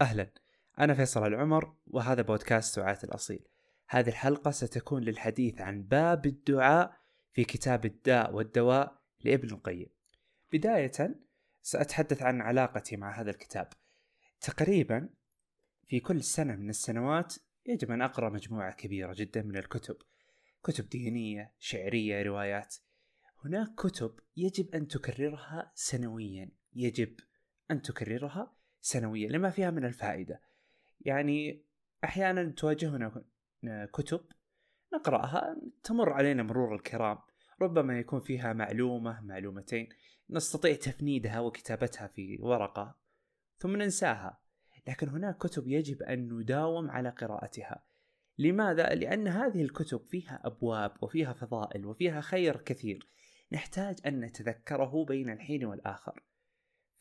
أهلا. أنا فيصل العمر وهذا بودكاست دعاة الأصيل. هذه الحلقة ستكون للحديث عن باب الدعاء في كتاب الداء والدواء لابن القيم. بداية سأتحدث عن علاقتي مع هذا الكتاب. تقريبا في كل سنة من السنوات يجب أن أقرأ مجموعة كبيرة جدا من الكتب. كتب دينية شعرية روايات. هناك كتب يجب أن تكررها سنويا. يجب أن تكررها سنويا لما فيها من الفائدة. يعني أحيانا تواجهنا كتب نقرأها تمر علينا مرور الكرام. ربما يكون فيها معلومة معلومتين. نستطيع تفنيدها وكتابتها في ورقة ثم ننساها. لكن هناك كتب يجب أن نداوم على قراءتها. لماذا؟ لأن هذه الكتب فيها أبواب وفيها فضائل وفيها خير كثير. نحتاج أن نتذكره بين الحين والآخر.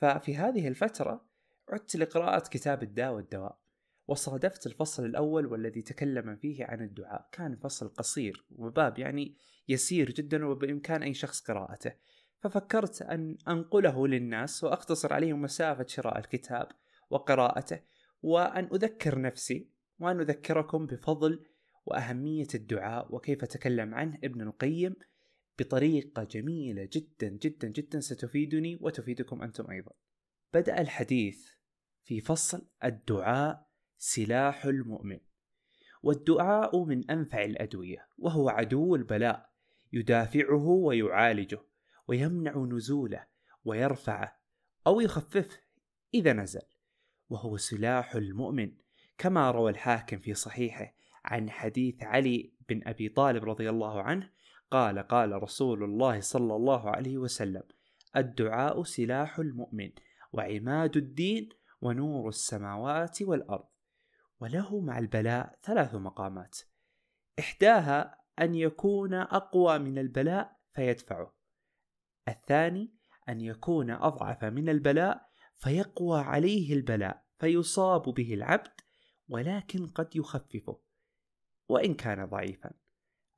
ففي هذه الفترة عدت لقراءة كتاب الداء والدواء وصادفت الفصل الأول والذي تكلم فيه عن الدعاء. كان فصل قصير وباب يعني يسير جدا وبإمكان أي شخص قراءته. ففكرت أن أنقله للناس وأختصر عليهم مسافة شراء الكتاب وقراءته وأن أذكر نفسي وأن أذكركم بفضل وأهمية الدعاء وكيف تكلم عنه ابن القيم بطريقة جميلة جدا جدا جدا ستفيدني وتفيدكم أنتم أيضا. بدأ الحديث في فصل الدعاء سلاح المؤمن. والدعاء من أنفع الأدوية وهو عدو البلاء يدافعه ويعالجه ويمنع نزوله ويرفعه أو يخففه إذا نزل وهو سلاح المؤمن. كما روى الحاكم في صحيحه عن حديث علي بن أبي طالب رضي الله عنه قال قال رسول الله صلى الله عليه وسلم الدعاء سلاح المؤمن وعماد الدين ونور السماوات والأرض وله مع البلاء ثلاث مقامات. إحداها أن يكون أقوى من البلاء فيدفعه. الثاني أن يكون أضعف من البلاء فيقوى عليه البلاء فيصاب به العبد ولكن قد يخففه وإن كان ضعيفا.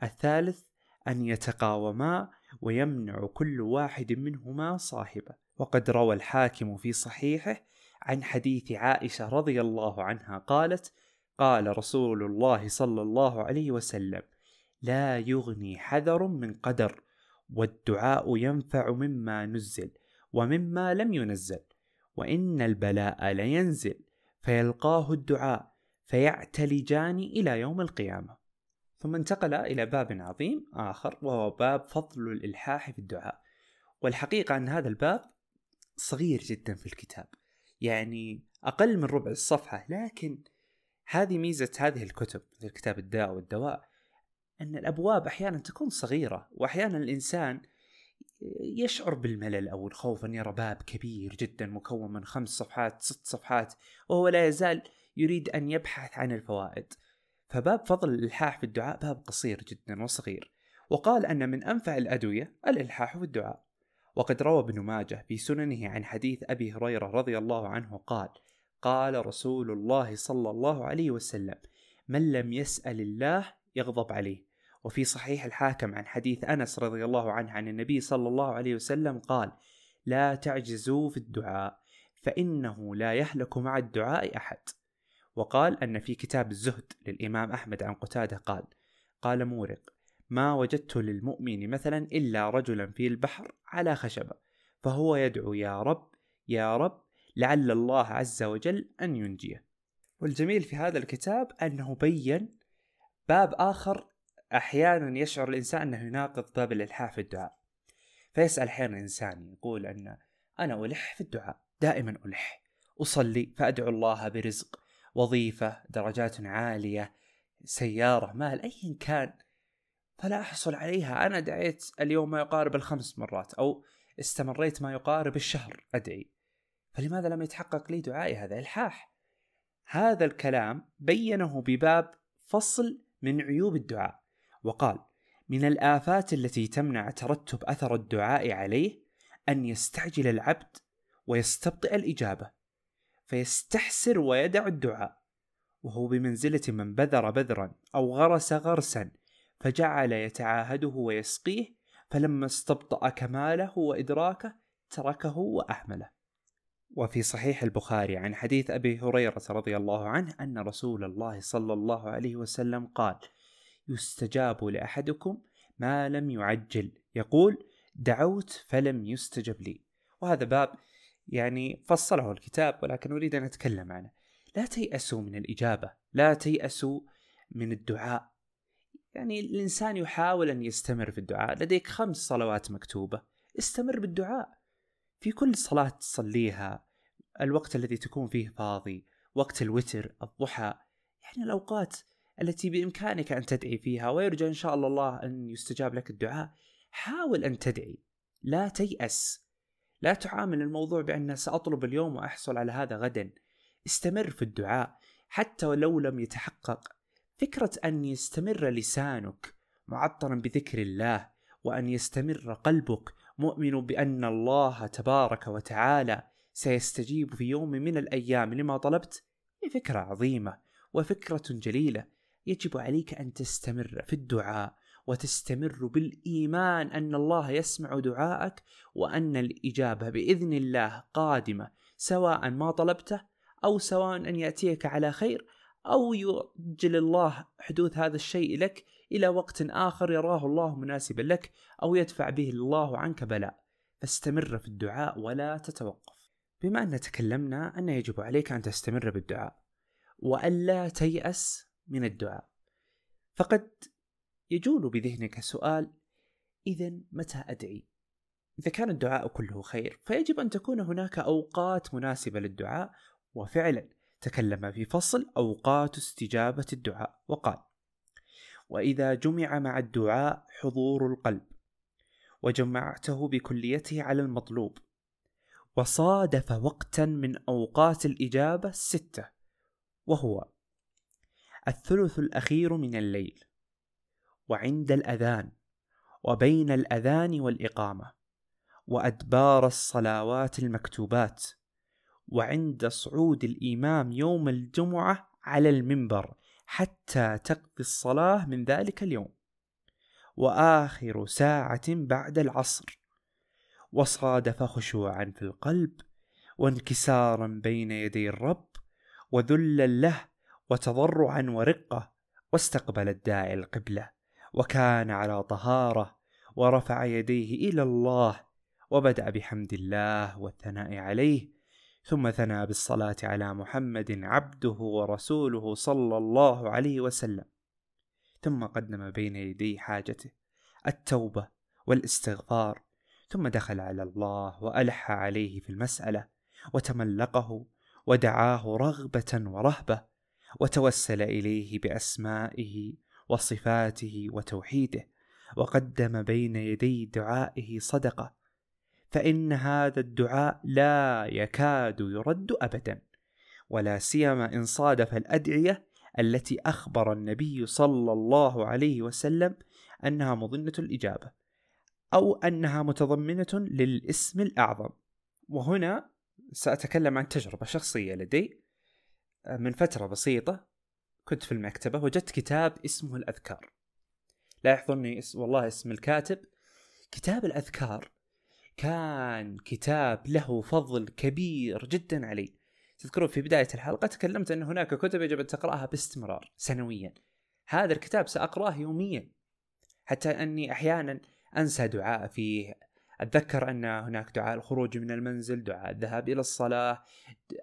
الثالث أن يتقاوما ويمنع كل واحد منهما صاحبه. وقد روى الحاكم في صحيحه عن حديث عائشة رضي الله عنها قالت قال رسول الله صلى الله عليه وسلم لا يغني حذر من قدر والدعاء ينفع مما نزل ومما لم ينزل وإن البلاء لينزل فيلقاه الدعاء فيعتلجان إلى يوم القيامة. ثم انتقل إلى باب عظيم آخر وهو باب فضل الإلحاح في الدعاء. والحقيقة أن هذا الباب صغير جدا في الكتاب. يعني أقل من ربع الصفحة لكن هذه ميزة هذه الكتب مثل كتاب الداء والدواء أن الأبواب أحيانا تكون صغيرة وأحيانا الإنسان يشعر بالملل أو الخوف أن يرى باب كبير جدا مكون من خمس صفحات ست صفحات وهو لا يزال يريد أن يبحث عن الفوائد. فباب فضل الإلحاح في الدعاء باب قصير جدا وصغير. وقال أن من أنفع الأدوية الإلحاح في الدعاء. وقد روى ابن ماجه في سننه عن حديث أبي هريرة رضي الله عنه قال قال رسول الله صلى الله عليه وسلم من لم يسأل الله يغضب عليه. وفي صحيح الحاكم عن حديث أنس رضي الله عنه عن النبي صلى الله عليه وسلم قال لا تعجزوا في الدعاء فإنه لا يهلك مع الدعاء أحد. وقال أن في كتاب الزهد للإمام أحمد عن قتادة قال قال مورق ما وجدت للمؤمن مثلا إلا رجلا في البحر على خشبة فهو يدعو يا رب يا رب لعل الله عز وجل أن ينجيه. والجميل في هذا الكتاب أنه بين باب آخر أحيانا يشعر الإنسان أنه يناقض باب الإلحاح في الدعاء. فيسأل أحيانا إنسان يقول أن أنا ألح في الدعاء دائما ألح أصلي فأدعو الله برزق وظيفة درجات عالية سيارة مال أيا كان. فلا أحصل عليها. أنا دعيت اليوم ما يقارب الخمس مرات أو استمريت ما يقارب الشهر أدعي. فلماذا لم يتحقق لي دعائي هذا إلحاح؟ هذا الكلام بينه بباب فصل من عيوب الدعاء. وقال من الآفات التي تمنع ترتب أثر الدعاء عليه أن يستعجل العبد ويستبطئ الإجابة فيستحسر ويدع الدعاء وهو بمنزلة من بذر بذرا أو غرس غرسا فجعل يتعاهده ويسقيه فلما استبطأ كماله وإدراكه تركه وأهمله. وفي صحيح البخاري عن حديث أبي هريرة رضي الله عنه أن رسول الله صلى الله عليه وسلم قال يستجاب لأحدكم ما لم يعجل. يقول دعوت فلم يستجب لي. وهذا باب يعني فصله الكتاب ولكن أريد أن أتكلم عنه. لا تيأسوا من الإجابة لا تيأسوا من الدعاء. يعني الإنسان يحاول أن يستمر في الدعاء. لديك خمس صلوات مكتوبة. استمر بالدعاء. في كل صلاة تصليها الوقت الذي تكون فيه فاضي وقت الوتر الضحى يعني الأوقات التي بإمكانك أن تدعي فيها ويرجى إن شاء الله الله أن يستجاب لك الدعاء. حاول أن تدعي. لا تيأس. لا تعامل الموضوع بأن سأطلب اليوم وأحصل على هذا غدا. استمر في الدعاء. حتى ولو لم يتحقق فكرة أن يستمر لسانك معطرا بذكر الله وأن يستمر قلبك مؤمن بأن الله تبارك وتعالى سيستجيب في يوم من الأيام لما طلبت هي فكرة عظيمة وفكرة جليلة. يجب عليك أن تستمر في الدعاء وتستمر بالإيمان أن الله يسمع دعاءك وأن الإجابة بإذن الله قادمة سواء ما طلبته أو سواء أن يأتيك على خير أو يؤجل الله حدوث هذا الشيء لك إلى وقت آخر يراه الله مناسبا لك أو يدفع به الله عنك بلاء. فاستمر في الدعاء ولا تتوقف. بما أن تكلمنا أن يجب عليك أن تستمر بالدعاء وألا تيأس من الدعاء. فقد يجول بذهنك سؤال إذا متى أدعي؟ إذا كان الدعاء كله خير فيجب أن تكون هناك أوقات مناسبة للدعاء وفعلا تكلم في فصل أوقات استجابة الدعاء وقال: وإذا جمع مع الدعاء حضور القلب وجمعته بكليته على المطلوب وصادف وقتا من أوقات الإجابة الستة وهو الثلث الأخير من الليل وعند الأذان وبين الأذان والإقامة وأدبار الصلوات المكتوبات وعند صعود الإمام يوم الجمعة على المنبر حتى تقضي الصلاة من ذلك اليوم. وآخر ساعة بعد العصر. وصادف خشوعا في القلب وانكسارا بين يدي الرب وذلا له وتضرعا ورقة واستقبل الداعي القبلة وكان على طهارة ورفع يديه إلى الله وبدأ بحمد الله والثناء عليه ثم ثنى بالصلاة على محمد عبده ورسوله صلى الله عليه وسلم. ثم قدم بين يدي حاجته التوبة والاستغفار ثم دخل على الله وألح عليه في المسألة وتملقه ودعاه رغبة ورهبة وتوسل إليه بأسمائه وصفاته وتوحيده وقدم بين يدي دعائه صدقة فإن هذا الدعاء لا يكاد يرد أبدا ولا سيما إن صادف الأدعية التي أخبر النبي صلى الله عليه وسلم أنها مظنة الإجابة أو أنها متضمنة للإسم الأعظم. وهنا سأتكلم عن تجربة شخصية لدي من فترة بسيطة كنت في المكتبة وجدت كتاب اسمه الأذكار. لا يحضرني اسم والله اسم الكاتب. كتاب الأذكار كان كتاب له فضل كبير جدا علي. تذكرون في بداية الحلقة تكلمت أن هناك كتب يجب أن تقرأها باستمرار سنويا. هذا الكتاب سأقرأه يوميا. حتى أني أحيانا أنسى دعاء فيه. أتذكر أن هناك دعاء الخروج من المنزل دعاء الذهاب إلى الصلاة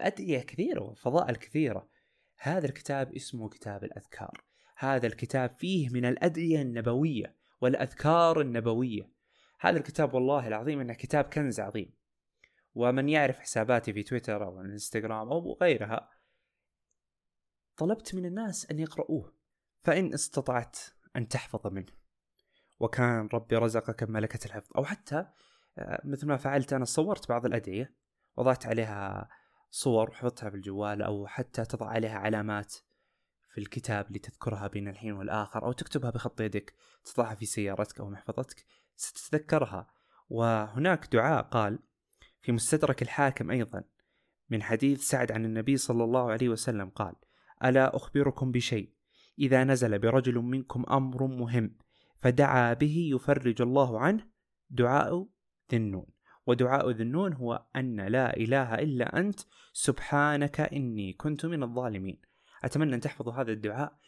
أدعية كثيرة وفضائل كثيرة. هذا الكتاب اسمه كتاب الأذكار. هذا الكتاب فيه من الأدعية النبوية والأذكار النبوية. هذا الكتاب والله العظيم إنه كتاب كنز عظيم. ومن يعرف حساباتي في تويتر أو الانستغرام أو غيرها طلبت من الناس أن يقرؤوه فإن استطعت أن تحفظ منه. وكان ربي رزقك ملكة الحفظ. أو حتى آه، مثل ما فعلت أنا صورت بعض الادعية وضعت عليها صور وحفظتها في الجوال أو حتى تضع عليها علامات في الكتاب لتذكرها بين الحين والآخر أو تكتبها بخط يدك تضعها في سيارتك أو محفظتك. ستتذكرها وهناك دعاء قال في مستدرك الحاكم أيضا من حديث سعد عن النبي صلى الله عليه وسلم قال ألا أخبركم بشيء؟ إذا نزل برجل منكم أمر مهم فدعا به يفرج الله عنه دعاء ذي النون. ودعاء ذي النون هو أن لا إله إلا أنت سبحانك إني كنت من الظالمين. أتمنى أن تحفظوا هذا الدعاء.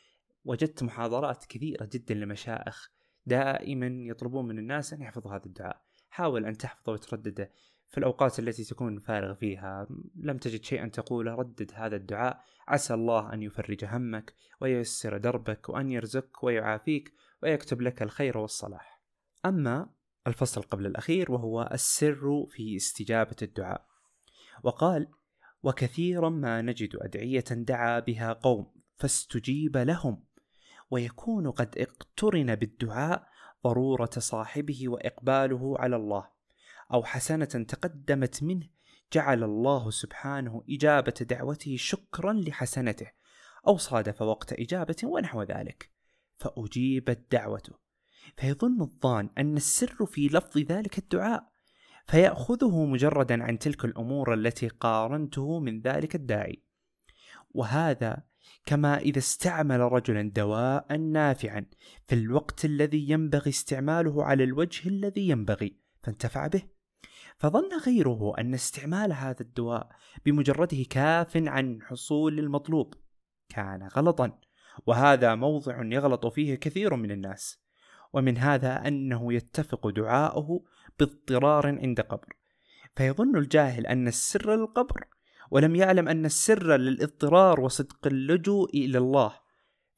وجدت محاضرات كثيرة جدا لمشائخ دائما يطلبون من الناس أن يحفظوا هذا الدعاء. حاول أن تحفظه وتردده في الأوقات التي تكون فارغ فيها. لم تجد شيئا تقوله ردد هذا الدعاء. عسى الله أن يفرج همك وييسر دربك وأن يرزقك ويعافيك ويكتب لك الخير والصلاح. أما الفصل قبل الأخير وهو السر في استجابة الدعاء. وقال وكثيرا ما نجد أدعية دعا بها قوم فاستجيب لهم. ويكون قد اقترن بالدعاء ضرورة صاحبه وإقباله على الله أو حسنة تقدمت منه جعل الله سبحانه إجابة دعوته شكرا لحسنته أو صادف وقت إجابة ونحو ذلك. فأجيبت دعوته. فيظن الظان أن السر في لفظ ذلك الدعاء فيأخذه مجردا عن تلك الأمور التي قارنته من ذلك الداعي. وهذا كما إذا استعمل رجلا دواء نافعا في الوقت الذي ينبغي استعماله على الوجه الذي ينبغي فانتفع به. فظن غيره أن استعمال هذا الدواء بمجرده كاف عن حصول المطلوب. كان غلطا وهذا موضع يغلط فيه كثير من الناس. ومن هذا أنه يتفق دعاؤه باضطرار عند قبر. فيظن الجاهل أن السر للقبر ولم يعلم أن السر للاضطرار وصدق اللجوء إلى الله.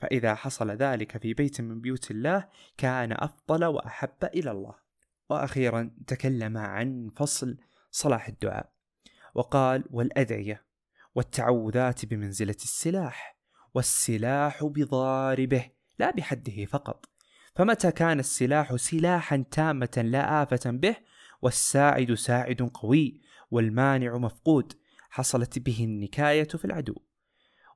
فإذا حصل ذلك في بيت من بيوت الله كان أفضل وأحب إلى الله. وأخيرا تكلم عن فصل صلاح الدعاء. وقال والأدعية والتعوذات بمنزلة السلاح والسلاح بضاربه لا بحده فقط. فمتى كان السلاح سلاحا تامة لا آفة به والساعد ساعد قوي والمانع مفقود. حصلت به النكاية في العدو.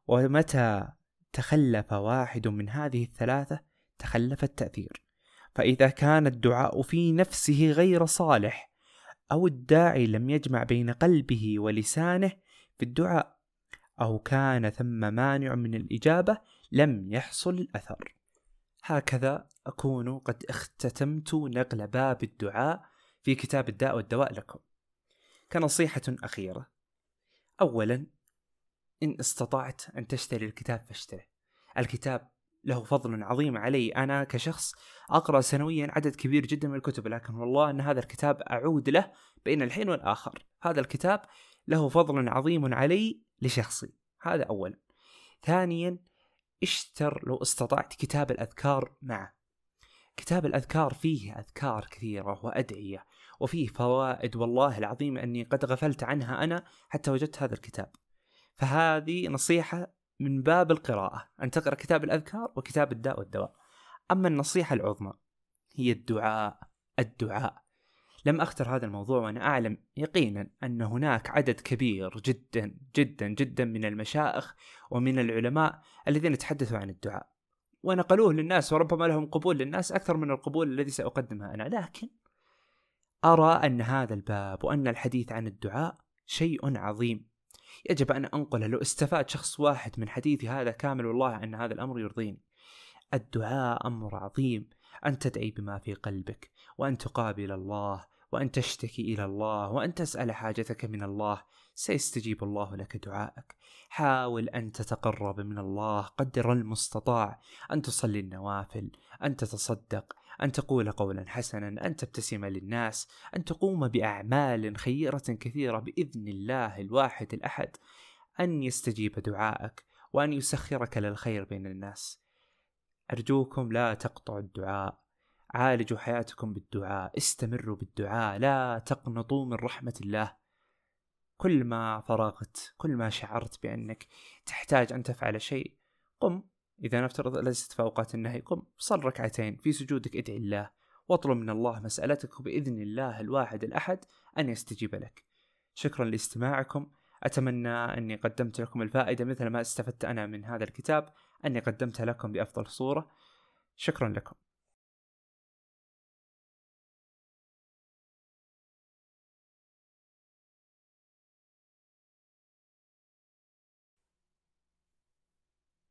ومتى تخلف واحد من هذه الثلاثة؟ تخلف التأثير. فإذا كان الدعاء في نفسه غير صالح أو الداعي لم يجمع بين قلبه ولسانه في الدعاء أو كان ثم مانع من الإجابة لم يحصل الأثر. هكذا أكون قد اختتمت نقل باب الدعاء في كتاب الداء والدواء لكم. كنصيحة أخيرة. اولا إن استطعت أن تشتري الكتاب فاشتره الكتاب له فضل عظيم علي. أنا كشخص أقرأ سنويا عدد كبير جدا من الكتب لكن والله أن هذا الكتاب أعود له بين الحين والآخر. هذا الكتاب له فضل عظيم علي لشخصي. هذا اولا. ثانيا اشتر لو استطعت كتاب الأذكار معه. كتاب الأذكار فيه أذكار كثيرة وأدعية. وفيه فوائد والله العظيم أني قد غفلت عنها أنا حتى وجدت هذا الكتاب. فهذه نصيحة من باب القراءة. أن تقرأ كتاب الأذكار وكتاب الداء والدواء. أما النصيحة العظمى هي الدعاء الدعاء. لم أختر هذا الموضوع وأنا أعلم يقينا أن هناك عدد كبير جدا جدا جدا من المشائخ ومن العلماء الذين تحدثوا عن الدعاء. ونقلوه للناس وربما لهم قبول للناس أكثر من القبول الذي سأقدمها أنا. لكن أرى أن هذا الباب وأن الحديث عن الدعاء شيء عظيم. يجب أن أنقله لو استفاد شخص واحد من حديثي هذا كامل والله أن هذا الأمر يرضيني الدعاء أمر عظيم. أن تدعي بما في قلبك وأن تقابل الله وأن تشتكي إلى الله وأن تسأل حاجتك من الله. سيستجيب الله لك دعائك. حاول أن تتقرب من الله. قدر المستطاع. أن تصلي النوافل. أن تتصدق. أن تقول قولا حسنا أن تبتسم للناس أن تقوم بأعمال خيرة كثيرة بإذن الله الواحد الأحد أن يستجيب دعائك وأن يسخرك للخير بين الناس. أرجوكم لا تقطعوا الدعاء. عالجوا حياتكم بالدعاء. استمروا بالدعاء. لا تقنطوا من رحمة الله. كل ما فرغت كل ما شعرت بأنك تحتاج أن تفعل شيء قم إذا نفترض ليست في أوقات النهي قم صل ركعتين في سجودك ادعي الله واطلب من الله مسألتك وبإذن الله الواحد الأحد أن يستجيب لك. شكرا لاستماعكم. أتمنى أني قدمت لكم الفائدة مثل ما استفدت أنا من هذا الكتاب أني قدمتها لكم بأفضل صورة. شكرا لكم.